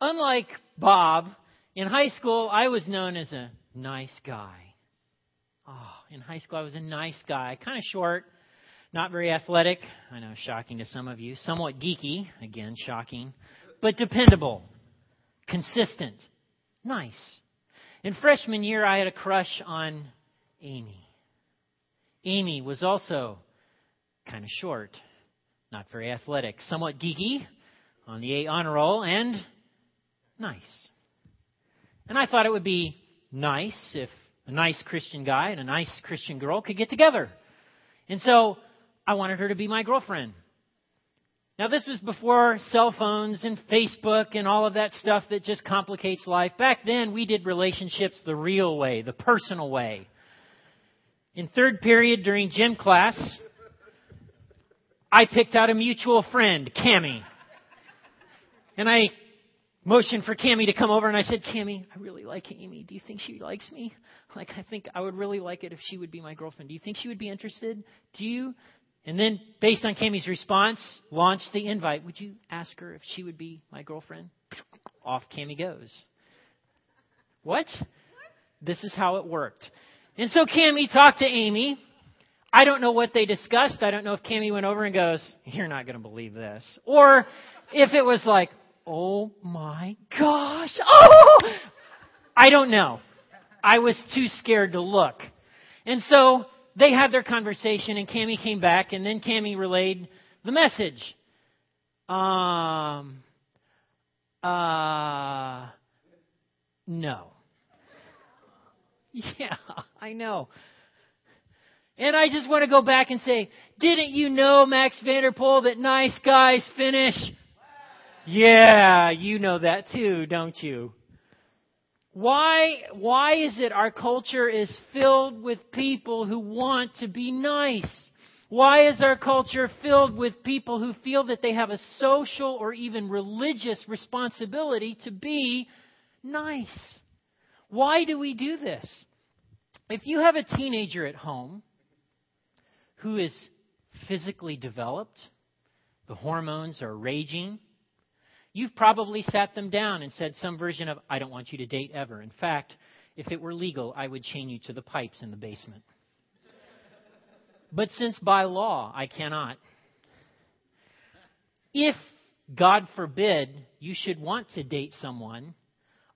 unlike Bob, in high school, I was known as a nice guy. Oh, in high school, I was a nice guy, kind of short, not very athletic. I know, shocking to some of you. Somewhat geeky, again, shocking, but dependable, consistent, nice. In freshman year, I had a crush on Amy. Amy was also kind of short, not very athletic, somewhat geeky, on the A honor roll, and nice. And I thought it would be nice if a nice Christian guy and a nice Christian girl could get together. And so I wanted her to be my girlfriend. Now, this was before cell phones and Facebook and all of that stuff that just complicates life. Back then, we did relationships the real way, the personal way. In third period during gym class, I picked out a mutual friend, Cami. And I motioned for Cami to come over and I said, Cami, I really like Amy. Do you think she likes me? Like, I think I would really like it if she would be my girlfriend. Do you think she would be interested? Do you? And then, based on Cami's response, launched the invite. Would you ask her if she would be my girlfriend? Off Cami goes. What? This is how it worked. And so Cami talked to Amy. I don't know what they discussed. I don't know if Cami went over and goes, "You're not going to believe this," or if it was like, "Oh my gosh!" Oh, I don't know. I was too scared to look, and so they had their conversation, and Cami came back, and then Cami relayed the message. Um, uh, no. Yeah, I know. And I just want to go back and say, didn't you know, Max Vanderpool, that nice guys finish? Yeah, you know that too, don't you? Why, why is it our culture is filled with people who want to be nice? Why is our culture filled with people who feel that they have a social or even religious responsibility to be nice? Why do we do this? If you have a teenager at home who is physically developed, the hormones are raging, You've probably sat them down and said some version of, I don't want you to date ever. In fact, if it were legal, I would chain you to the pipes in the basement. But since by law I cannot, if, God forbid, you should want to date someone,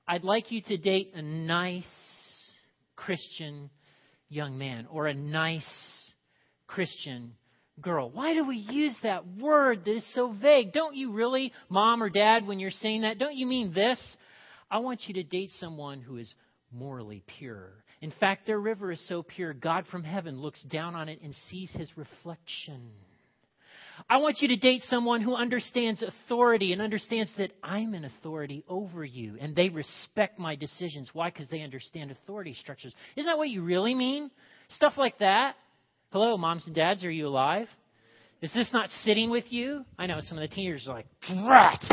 I'd like you to date a nice Christian young man or a nice Christian girl. Why do we use that word that is so vague? Don't you really, mom or dad, when you're saying that, don't you mean this? I want you to date someone who is morally pure. In fact, their river is so pure, God from heaven looks down on it and sees his reflection. I want you to date someone who understands authority and understands that I'm an authority over you and they respect my decisions. Why? Because they understand authority structures. Isn't that what you really mean? Stuff like that. Hello, moms and dads, are you alive? Is this not sitting with you? I know some of the teenagers are like, brat.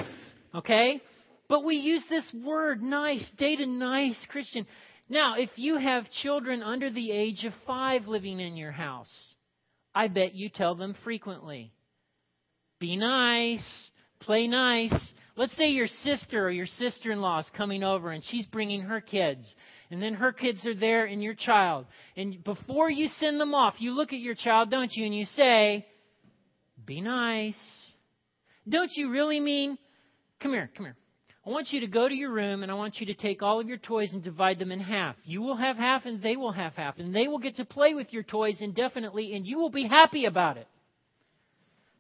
Okay? But we use this word, nice, date a nice Christian. Now, if you have children under the age of five living in your house, I bet you tell them frequently be nice, play nice. Let's say your sister or your sister in law is coming over and she's bringing her kids and then her kids are there and your child. And before you send them off, you look at your child, don't you, and you say, Be nice. Don't you really mean, Come here, come here. I want you to go to your room and I want you to take all of your toys and divide them in half. You will have half and they will have half. And they will get to play with your toys indefinitely and you will be happy about it.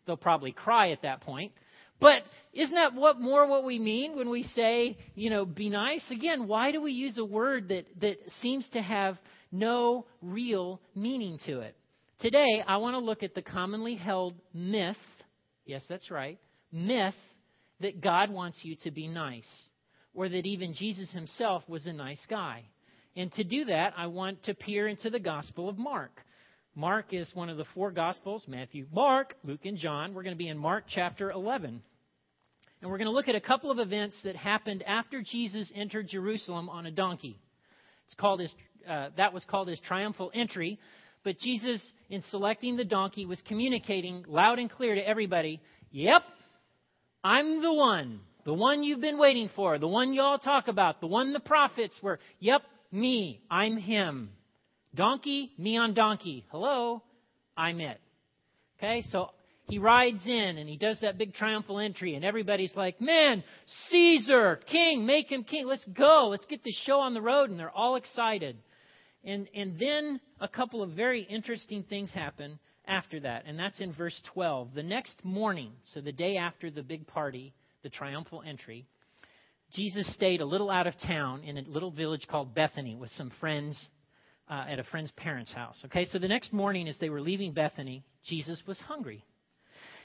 They'll probably cry at that point. But isn't that what more what we mean when we say, you know, be nice? Again, why do we use a word that, that seems to have no real meaning to it? Today, I want to look at the commonly held myth. Yes, that's right. Myth that God wants you to be nice, or that even Jesus himself was a nice guy. And to do that, I want to peer into the Gospel of Mark. Mark is one of the four Gospels Matthew, Mark, Luke, and John. We're going to be in Mark chapter 11. And we're going to look at a couple of events that happened after Jesus entered Jerusalem on a donkey. It's called his, uh, that was called his triumphal entry. But Jesus, in selecting the donkey, was communicating loud and clear to everybody Yep, I'm the one. the one you've been waiting for, the one you all talk about, the one the prophets were, yep, me, I'm him. Donkey, me on donkey. Hello, I'm it. Okay, so he rides in and he does that big triumphal entry, and everybody's like, Man, Caesar, king, make him king. Let's go. Let's get this show on the road. And they're all excited. And, and then a couple of very interesting things happen after that, and that's in verse 12. The next morning, so the day after the big party, the triumphal entry, Jesus stayed a little out of town in a little village called Bethany with some friends uh, at a friend's parents' house. Okay, so the next morning, as they were leaving Bethany, Jesus was hungry.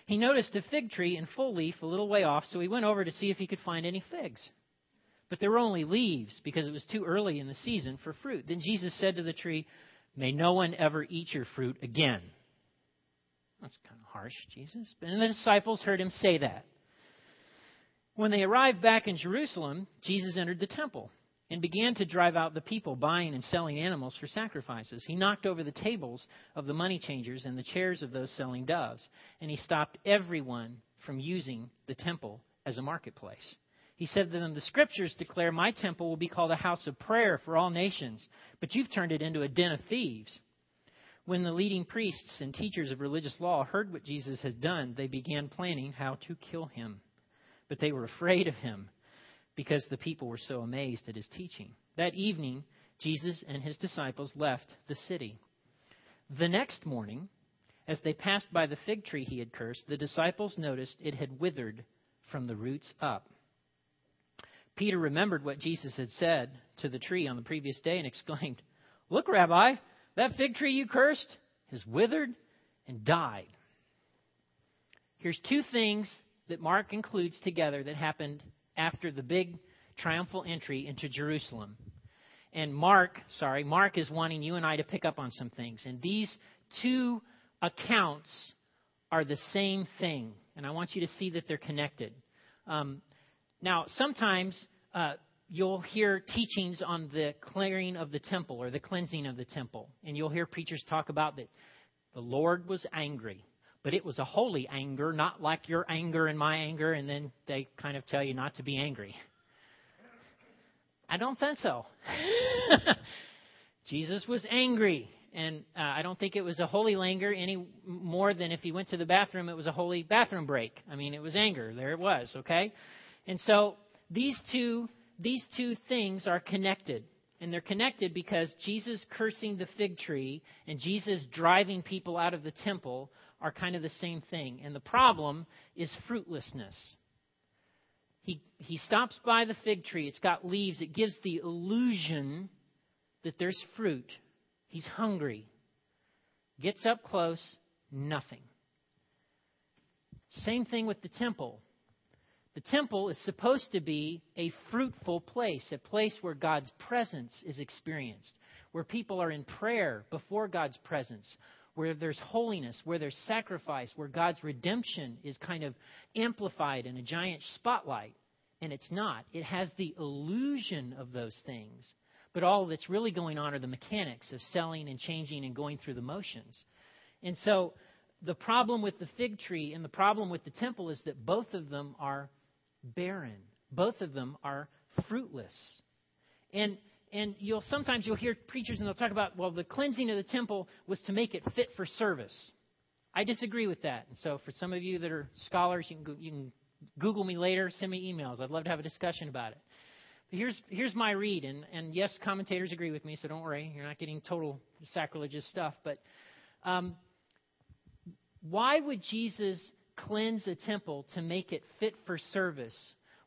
He noticed a fig tree in full leaf a little way off, so he went over to see if he could find any figs. But there were only leaves because it was too early in the season for fruit. Then Jesus said to the tree, May no one ever eat your fruit again. That's kind of harsh, Jesus. And the disciples heard him say that. When they arrived back in Jerusalem, Jesus entered the temple and began to drive out the people buying and selling animals for sacrifices. He knocked over the tables of the money changers and the chairs of those selling doves, and he stopped everyone from using the temple as a marketplace. He said to them, The scriptures declare my temple will be called a house of prayer for all nations, but you've turned it into a den of thieves. When the leading priests and teachers of religious law heard what Jesus had done, they began planning how to kill him. But they were afraid of him because the people were so amazed at his teaching. That evening, Jesus and his disciples left the city. The next morning, as they passed by the fig tree he had cursed, the disciples noticed it had withered from the roots up. Peter remembered what Jesus had said to the tree on the previous day and exclaimed, Look, Rabbi, that fig tree you cursed has withered and died. Here's two things that Mark includes together that happened after the big triumphal entry into Jerusalem. And Mark, sorry, Mark is wanting you and I to pick up on some things. And these two accounts are the same thing. And I want you to see that they're connected. Um, now, sometimes uh, you'll hear teachings on the clearing of the temple or the cleansing of the temple. And you'll hear preachers talk about that the Lord was angry but it was a holy anger, not like your anger and my anger, and then they kind of tell you not to be angry. I don't think so. Jesus was angry, and uh, I don't think it was a holy anger any more than if he went to the bathroom, it was a holy bathroom break. I mean, it was anger. There it was, okay? And so these two these two things are connected. And they're connected because Jesus cursing the fig tree and Jesus driving people out of the temple are kind of the same thing. And the problem is fruitlessness. He, he stops by the fig tree. It's got leaves. It gives the illusion that there's fruit. He's hungry. Gets up close, nothing. Same thing with the temple. The temple is supposed to be a fruitful place, a place where God's presence is experienced, where people are in prayer before God's presence, where there's holiness, where there's sacrifice, where God's redemption is kind of amplified in a giant spotlight. And it's not. It has the illusion of those things. But all that's really going on are the mechanics of selling and changing and going through the motions. And so the problem with the fig tree and the problem with the temple is that both of them are barren. Both of them are fruitless. And and you'll sometimes you'll hear preachers and they'll talk about well the cleansing of the temple was to make it fit for service. I disagree with that. And so for some of you that are scholars you can, you can google me later send me emails. I'd love to have a discussion about it. But here's here's my read and and yes commentators agree with me so don't worry. You're not getting total sacrilegious stuff. But um, why would jesus cleanse a temple to make it fit for service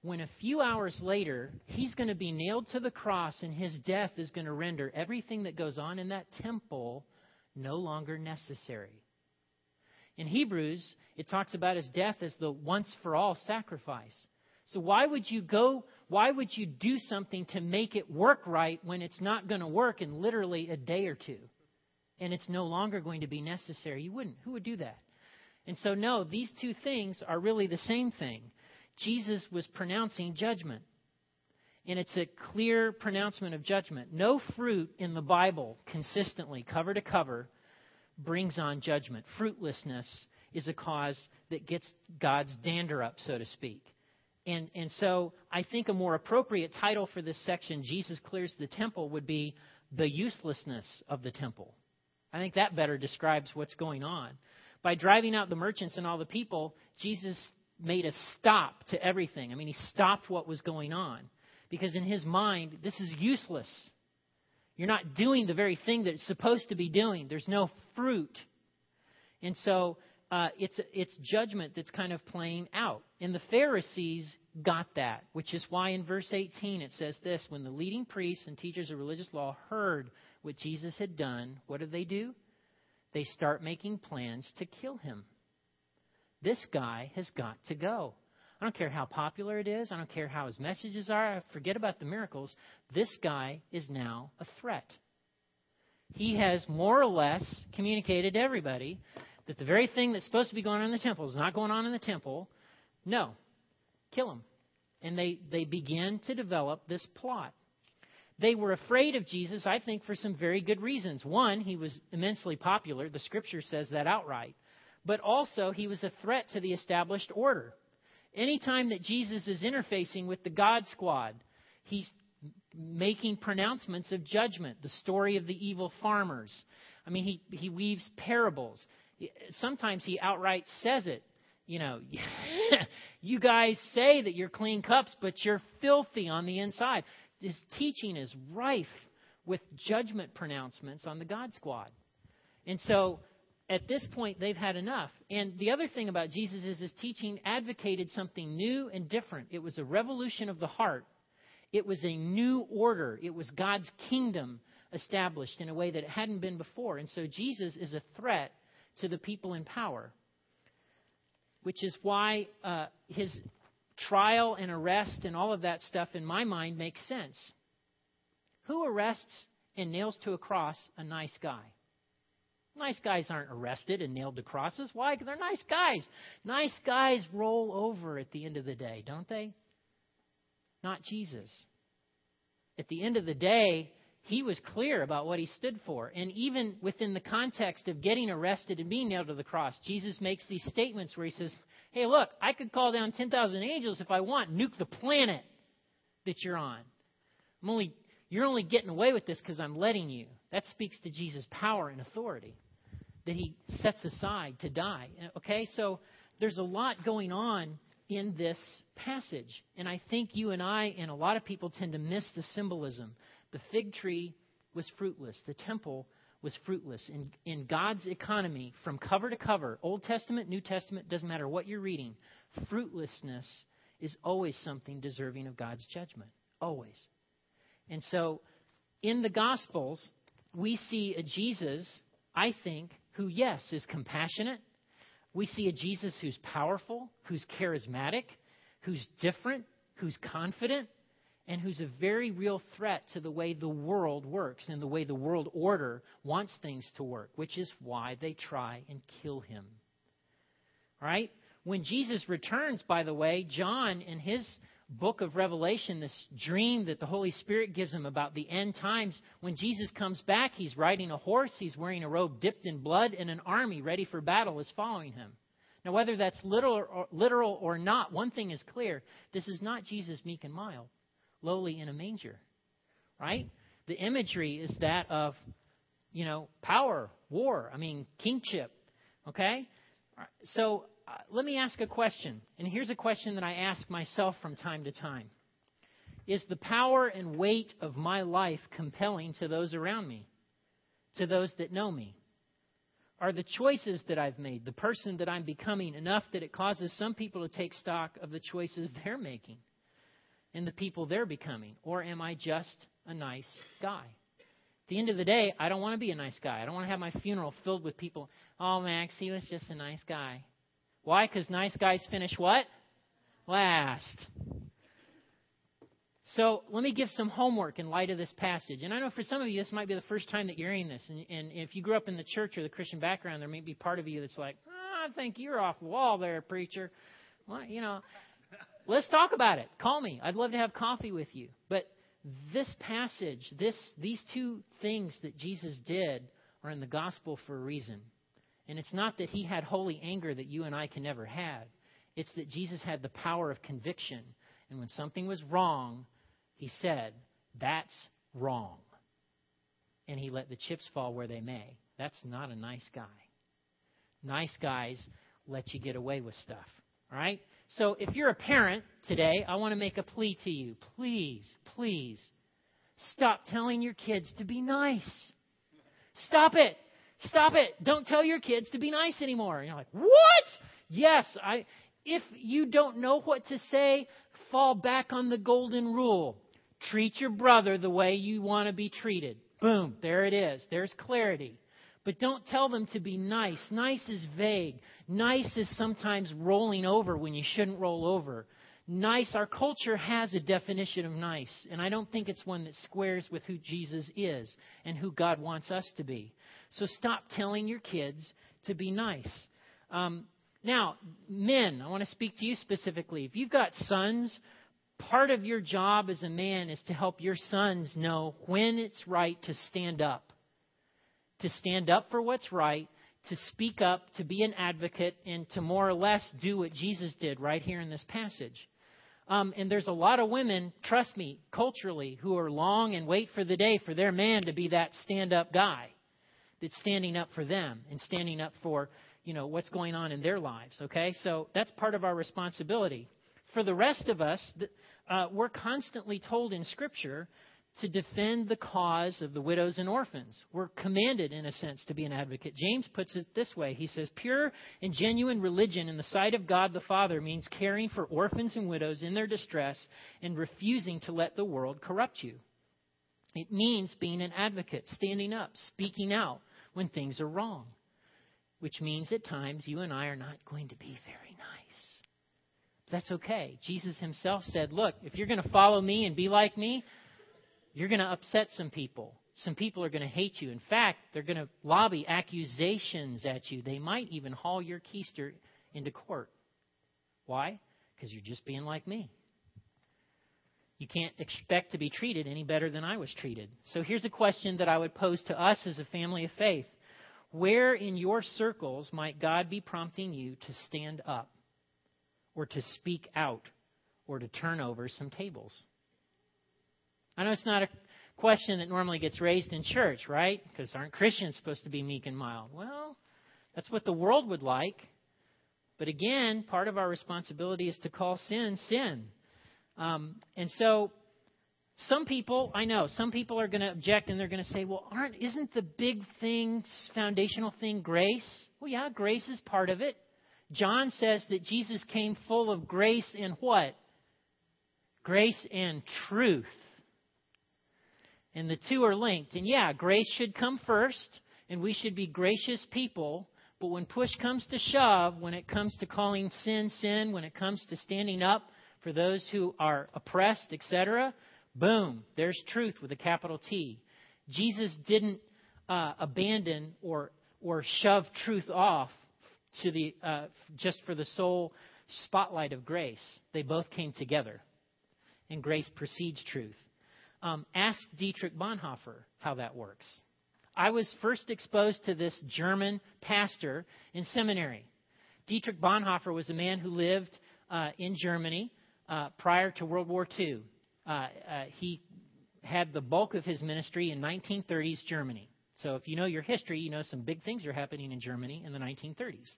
when a few hours later he's going to be nailed to the cross and his death is going to render everything that goes on in that temple no longer necessary. In Hebrews, it talks about his death as the once for all sacrifice. So why would you go, why would you do something to make it work right when it's not going to work in literally a day or two? And it's no longer going to be necessary. You wouldn't. Who would do that? And so, no, these two things are really the same thing. Jesus was pronouncing judgment. And it's a clear pronouncement of judgment. No fruit in the Bible, consistently, cover to cover, brings on judgment. Fruitlessness is a cause that gets God's dander up, so to speak. And, and so I think a more appropriate title for this section, Jesus Clears the Temple, would be The Uselessness of the Temple. I think that better describes what's going on. By driving out the merchants and all the people, Jesus made a stop to everything. I mean, he stopped what was going on. Because in his mind, this is useless. You're not doing the very thing that it's supposed to be doing. There's no fruit. And so uh, it's, it's judgment that's kind of playing out. And the Pharisees got that, which is why in verse 18 it says this When the leading priests and teachers of religious law heard what Jesus had done, what did they do? They start making plans to kill him. This guy has got to go. I don't care how popular it is. I don't care how his messages are. I Forget about the miracles. This guy is now a threat. He has more or less communicated to everybody that the very thing that's supposed to be going on in the temple is not going on in the temple. No, kill him. And they, they begin to develop this plot. They were afraid of Jesus, I think, for some very good reasons. One, he was immensely popular. The scripture says that outright. But also, he was a threat to the established order. Anytime that Jesus is interfacing with the God squad, he's making pronouncements of judgment. The story of the evil farmers. I mean, he, he weaves parables. Sometimes he outright says it. You know, you guys say that you're clean cups, but you're filthy on the inside. His teaching is rife with judgment pronouncements on the God squad. And so at this point, they've had enough. And the other thing about Jesus is his teaching advocated something new and different. It was a revolution of the heart, it was a new order, it was God's kingdom established in a way that it hadn't been before. And so Jesus is a threat to the people in power, which is why uh, his trial and arrest and all of that stuff, in my mind, makes sense. Who arrests and nails to a cross a nice guy? Nice guys aren't arrested and nailed to crosses. Why? They're nice guys. Nice guys roll over at the end of the day, don't they? Not Jesus. At the end of the day, he was clear about what he stood for. And even within the context of getting arrested and being nailed to the cross, Jesus makes these statements where he says, Hey, look, I could call down 10,000 angels if I want, nuke the planet that you're on. I'm only, you're only getting away with this because I'm letting you. That speaks to Jesus' power and authority that he sets aside to die. Okay, so there's a lot going on in this passage. And I think you and I and a lot of people tend to miss the symbolism. The fig tree was fruitless, the temple was fruitless. In, in God's economy, from cover to cover, Old Testament, New Testament, doesn't matter what you're reading, fruitlessness is always something deserving of God's judgment. Always. And so in the Gospels, we see a Jesus, I think, who, yes, is compassionate. We see a Jesus who's powerful, who's charismatic, who's different, who's confident, and who's a very real threat to the way the world works and the way the world order wants things to work, which is why they try and kill him. Right? When Jesus returns, by the way, John in his book of Revelation, this dream that the Holy Spirit gives him about the end times. When Jesus comes back, he's riding a horse, he's wearing a robe dipped in blood, and an army ready for battle is following him. Now, whether that's literal or, not, one thing is clear this is not Jesus meek and mild, lowly in a manger. Right? The imagery is that of, you know, power, war, I mean, kingship. Okay? So uh, let me ask a question. And here's a question that I ask myself from time to time Is the power and weight of my life compelling to those around me, to those that know me? Are the choices that I've made, the person that I'm becoming, enough that it causes some people to take stock of the choices they're making and the people they're becoming? Or am I just a nice guy? At the end of the day, I don't want to be a nice guy. I don't want to have my funeral filled with people. Oh, Max, he was just a nice guy. Why? Because nice guys finish what? Last. So let me give some homework in light of this passage. And I know for some of you, this might be the first time that you're hearing this. And, and if you grew up in the church or the Christian background, there may be part of you that's like, oh, I think you're off the wall there, preacher. Well, you know, let's talk about it. Call me. I'd love to have coffee with you. But this passage, this, these two things that Jesus did are in the gospel for a reason. And it's not that he had holy anger that you and I can never have. It's that Jesus had the power of conviction. And when something was wrong, he said, That's wrong. And he let the chips fall where they may. That's not a nice guy. Nice guys let you get away with stuff. All right? So if you're a parent today, I want to make a plea to you. Please, please, stop telling your kids to be nice. Stop it. Stop it. Don't tell your kids to be nice anymore. And you're like, what? Yes, I if you don't know what to say, fall back on the golden rule. Treat your brother the way you want to be treated. Boom, there it is. There's clarity. But don't tell them to be nice. Nice is vague. Nice is sometimes rolling over when you shouldn't roll over. Nice, our culture has a definition of nice, and I don't think it's one that squares with who Jesus is and who God wants us to be. So stop telling your kids to be nice. Um, now, men, I want to speak to you specifically. If you've got sons, part of your job as a man is to help your sons know when it's right to stand up to stand up for what's right, to speak up, to be an advocate, and to more or less do what Jesus did right here in this passage. Um, and there's a lot of women, trust me, culturally, who are long and wait for the day for their man to be that stand up guy that's standing up for them and standing up for, you know, what's going on in their lives, okay? So that's part of our responsibility. For the rest of us, uh, we're constantly told in Scripture to defend the cause of the widows and orphans. We're commanded, in a sense, to be an advocate. James puts it this way He says, Pure and genuine religion in the sight of God the Father means caring for orphans and widows in their distress and refusing to let the world corrupt you. It means being an advocate, standing up, speaking out when things are wrong, which means at times you and I are not going to be very nice. That's okay. Jesus himself said, Look, if you're going to follow me and be like me, you're going to upset some people. Some people are going to hate you. In fact, they're going to lobby accusations at you. They might even haul your keister into court. Why? Because you're just being like me. You can't expect to be treated any better than I was treated. So here's a question that I would pose to us as a family of faith. Where in your circles might God be prompting you to stand up or to speak out or to turn over some tables? I know it's not a question that normally gets raised in church, right? Because aren't Christians supposed to be meek and mild? Well, that's what the world would like. But again, part of our responsibility is to call sin sin. Um, and so, some people, I know, some people are going to object and they're going to say, well, aren't, isn't the big thing, foundational thing, grace? Well, yeah, grace is part of it. John says that Jesus came full of grace and what? Grace and truth. And the two are linked. And yeah, grace should come first, and we should be gracious people. But when push comes to shove, when it comes to calling sin sin, when it comes to standing up for those who are oppressed, etc., boom, there's truth with a capital T. Jesus didn't uh, abandon or or shove truth off to the uh, just for the sole spotlight of grace. They both came together, and grace precedes truth. Um, ask Dietrich Bonhoeffer how that works. I was first exposed to this German pastor in seminary. Dietrich Bonhoeffer was a man who lived uh, in Germany uh, prior to World War II. Uh, uh, he had the bulk of his ministry in 1930s Germany. So if you know your history, you know some big things are happening in Germany in the 1930s.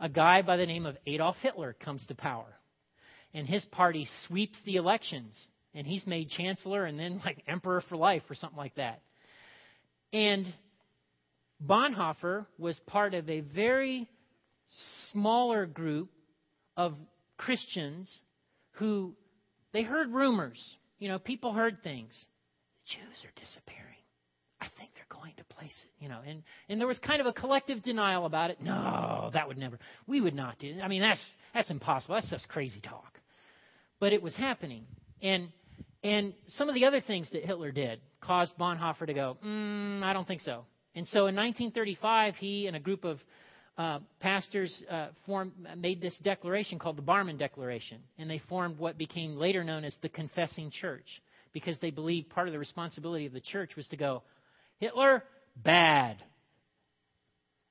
A guy by the name of Adolf Hitler comes to power, and his party sweeps the elections and he's made chancellor and then like emperor for life or something like that. And Bonhoeffer was part of a very smaller group of Christians who they heard rumors. You know, people heard things. The Jews are disappearing. I think they're going to place it, you know, and, and there was kind of a collective denial about it. No, that would never we would not do. I mean that's that's impossible. That's just crazy talk. But it was happening. And and some of the other things that Hitler did caused Bonhoeffer to go, mm, I don't think so. And so in 1935, he and a group of uh, pastors uh, formed, made this declaration called the Barmen Declaration. And they formed what became later known as the Confessing Church because they believed part of the responsibility of the church was to go, Hitler, bad.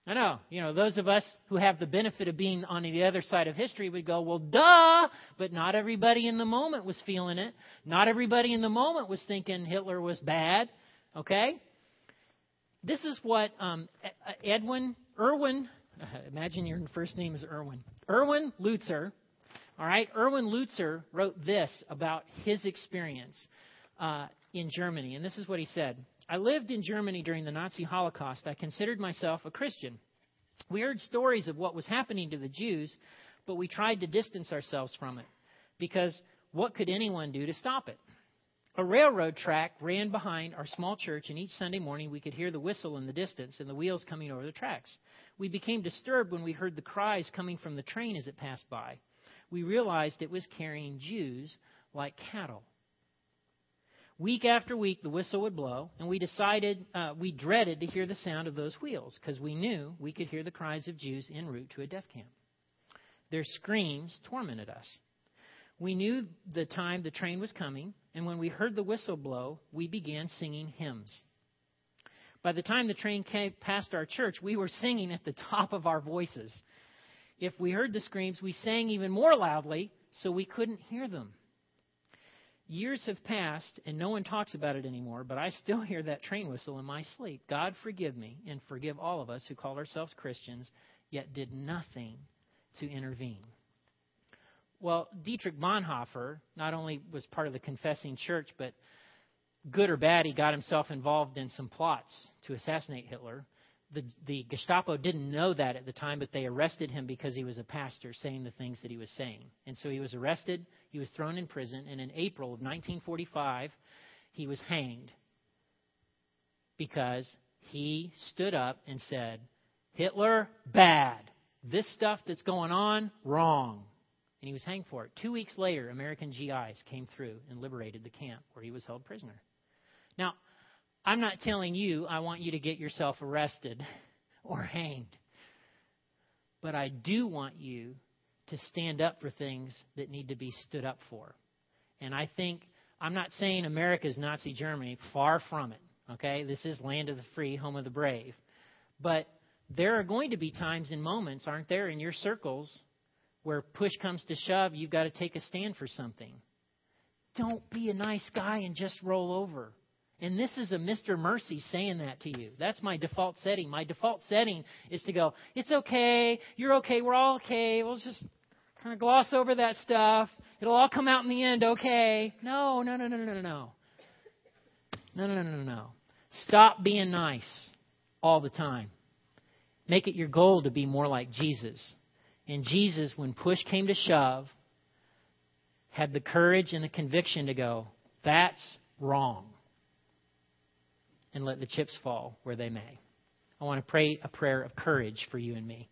I know, you know, those of us who have the benefit of being on the other side of history would go, well, duh, but not everybody in the moment was feeling it. Not everybody in the moment was thinking Hitler was bad, okay? This is what um, Edwin, Erwin, imagine your first name is Erwin. Erwin Lutzer, all right, Erwin Lutzer wrote this about his experience uh, in Germany, and this is what he said. I lived in Germany during the Nazi Holocaust. I considered myself a Christian. We heard stories of what was happening to the Jews, but we tried to distance ourselves from it because what could anyone do to stop it? A railroad track ran behind our small church, and each Sunday morning we could hear the whistle in the distance and the wheels coming over the tracks. We became disturbed when we heard the cries coming from the train as it passed by. We realized it was carrying Jews like cattle. Week after week, the whistle would blow, and we decided uh, we dreaded to hear the sound of those wheels because we knew we could hear the cries of Jews en route to a death camp. Their screams tormented us. We knew the time the train was coming, and when we heard the whistle blow, we began singing hymns. By the time the train came past our church, we were singing at the top of our voices. If we heard the screams, we sang even more loudly so we couldn't hear them. Years have passed, and no one talks about it anymore, but I still hear that train whistle in my sleep. God forgive me and forgive all of us who call ourselves Christians, yet did nothing to intervene. Well, Dietrich Bonhoeffer not only was part of the confessing church, but good or bad, he got himself involved in some plots to assassinate Hitler the, the Gestapo didn't know that at the time, but they arrested him because he was a pastor saying the things that he was saying. And so he was arrested, he was thrown in prison, and in April of 1945, he was hanged because he stood up and said, Hitler, bad. This stuff that's going on, wrong. And he was hanged for it. Two weeks later, American GIs came through and liberated the camp where he was held prisoner. Now, I'm not telling you I want you to get yourself arrested or hanged. But I do want you to stand up for things that need to be stood up for. And I think, I'm not saying America is Nazi Germany, far from it. Okay? This is land of the free, home of the brave. But there are going to be times and moments, aren't there, in your circles where push comes to shove, you've got to take a stand for something. Don't be a nice guy and just roll over. And this is a Mr. Mercy saying that to you. That's my default setting. My default setting is to go, it's okay, you're okay, we're all okay, we'll just kind of gloss over that stuff. It'll all come out in the end okay. No, no, no, no, no, no, no. No, no, no, no, no. Stop being nice all the time. Make it your goal to be more like Jesus. And Jesus, when push came to shove, had the courage and the conviction to go, that's wrong and let the chips fall where they may. I want to pray a prayer of courage for you and me.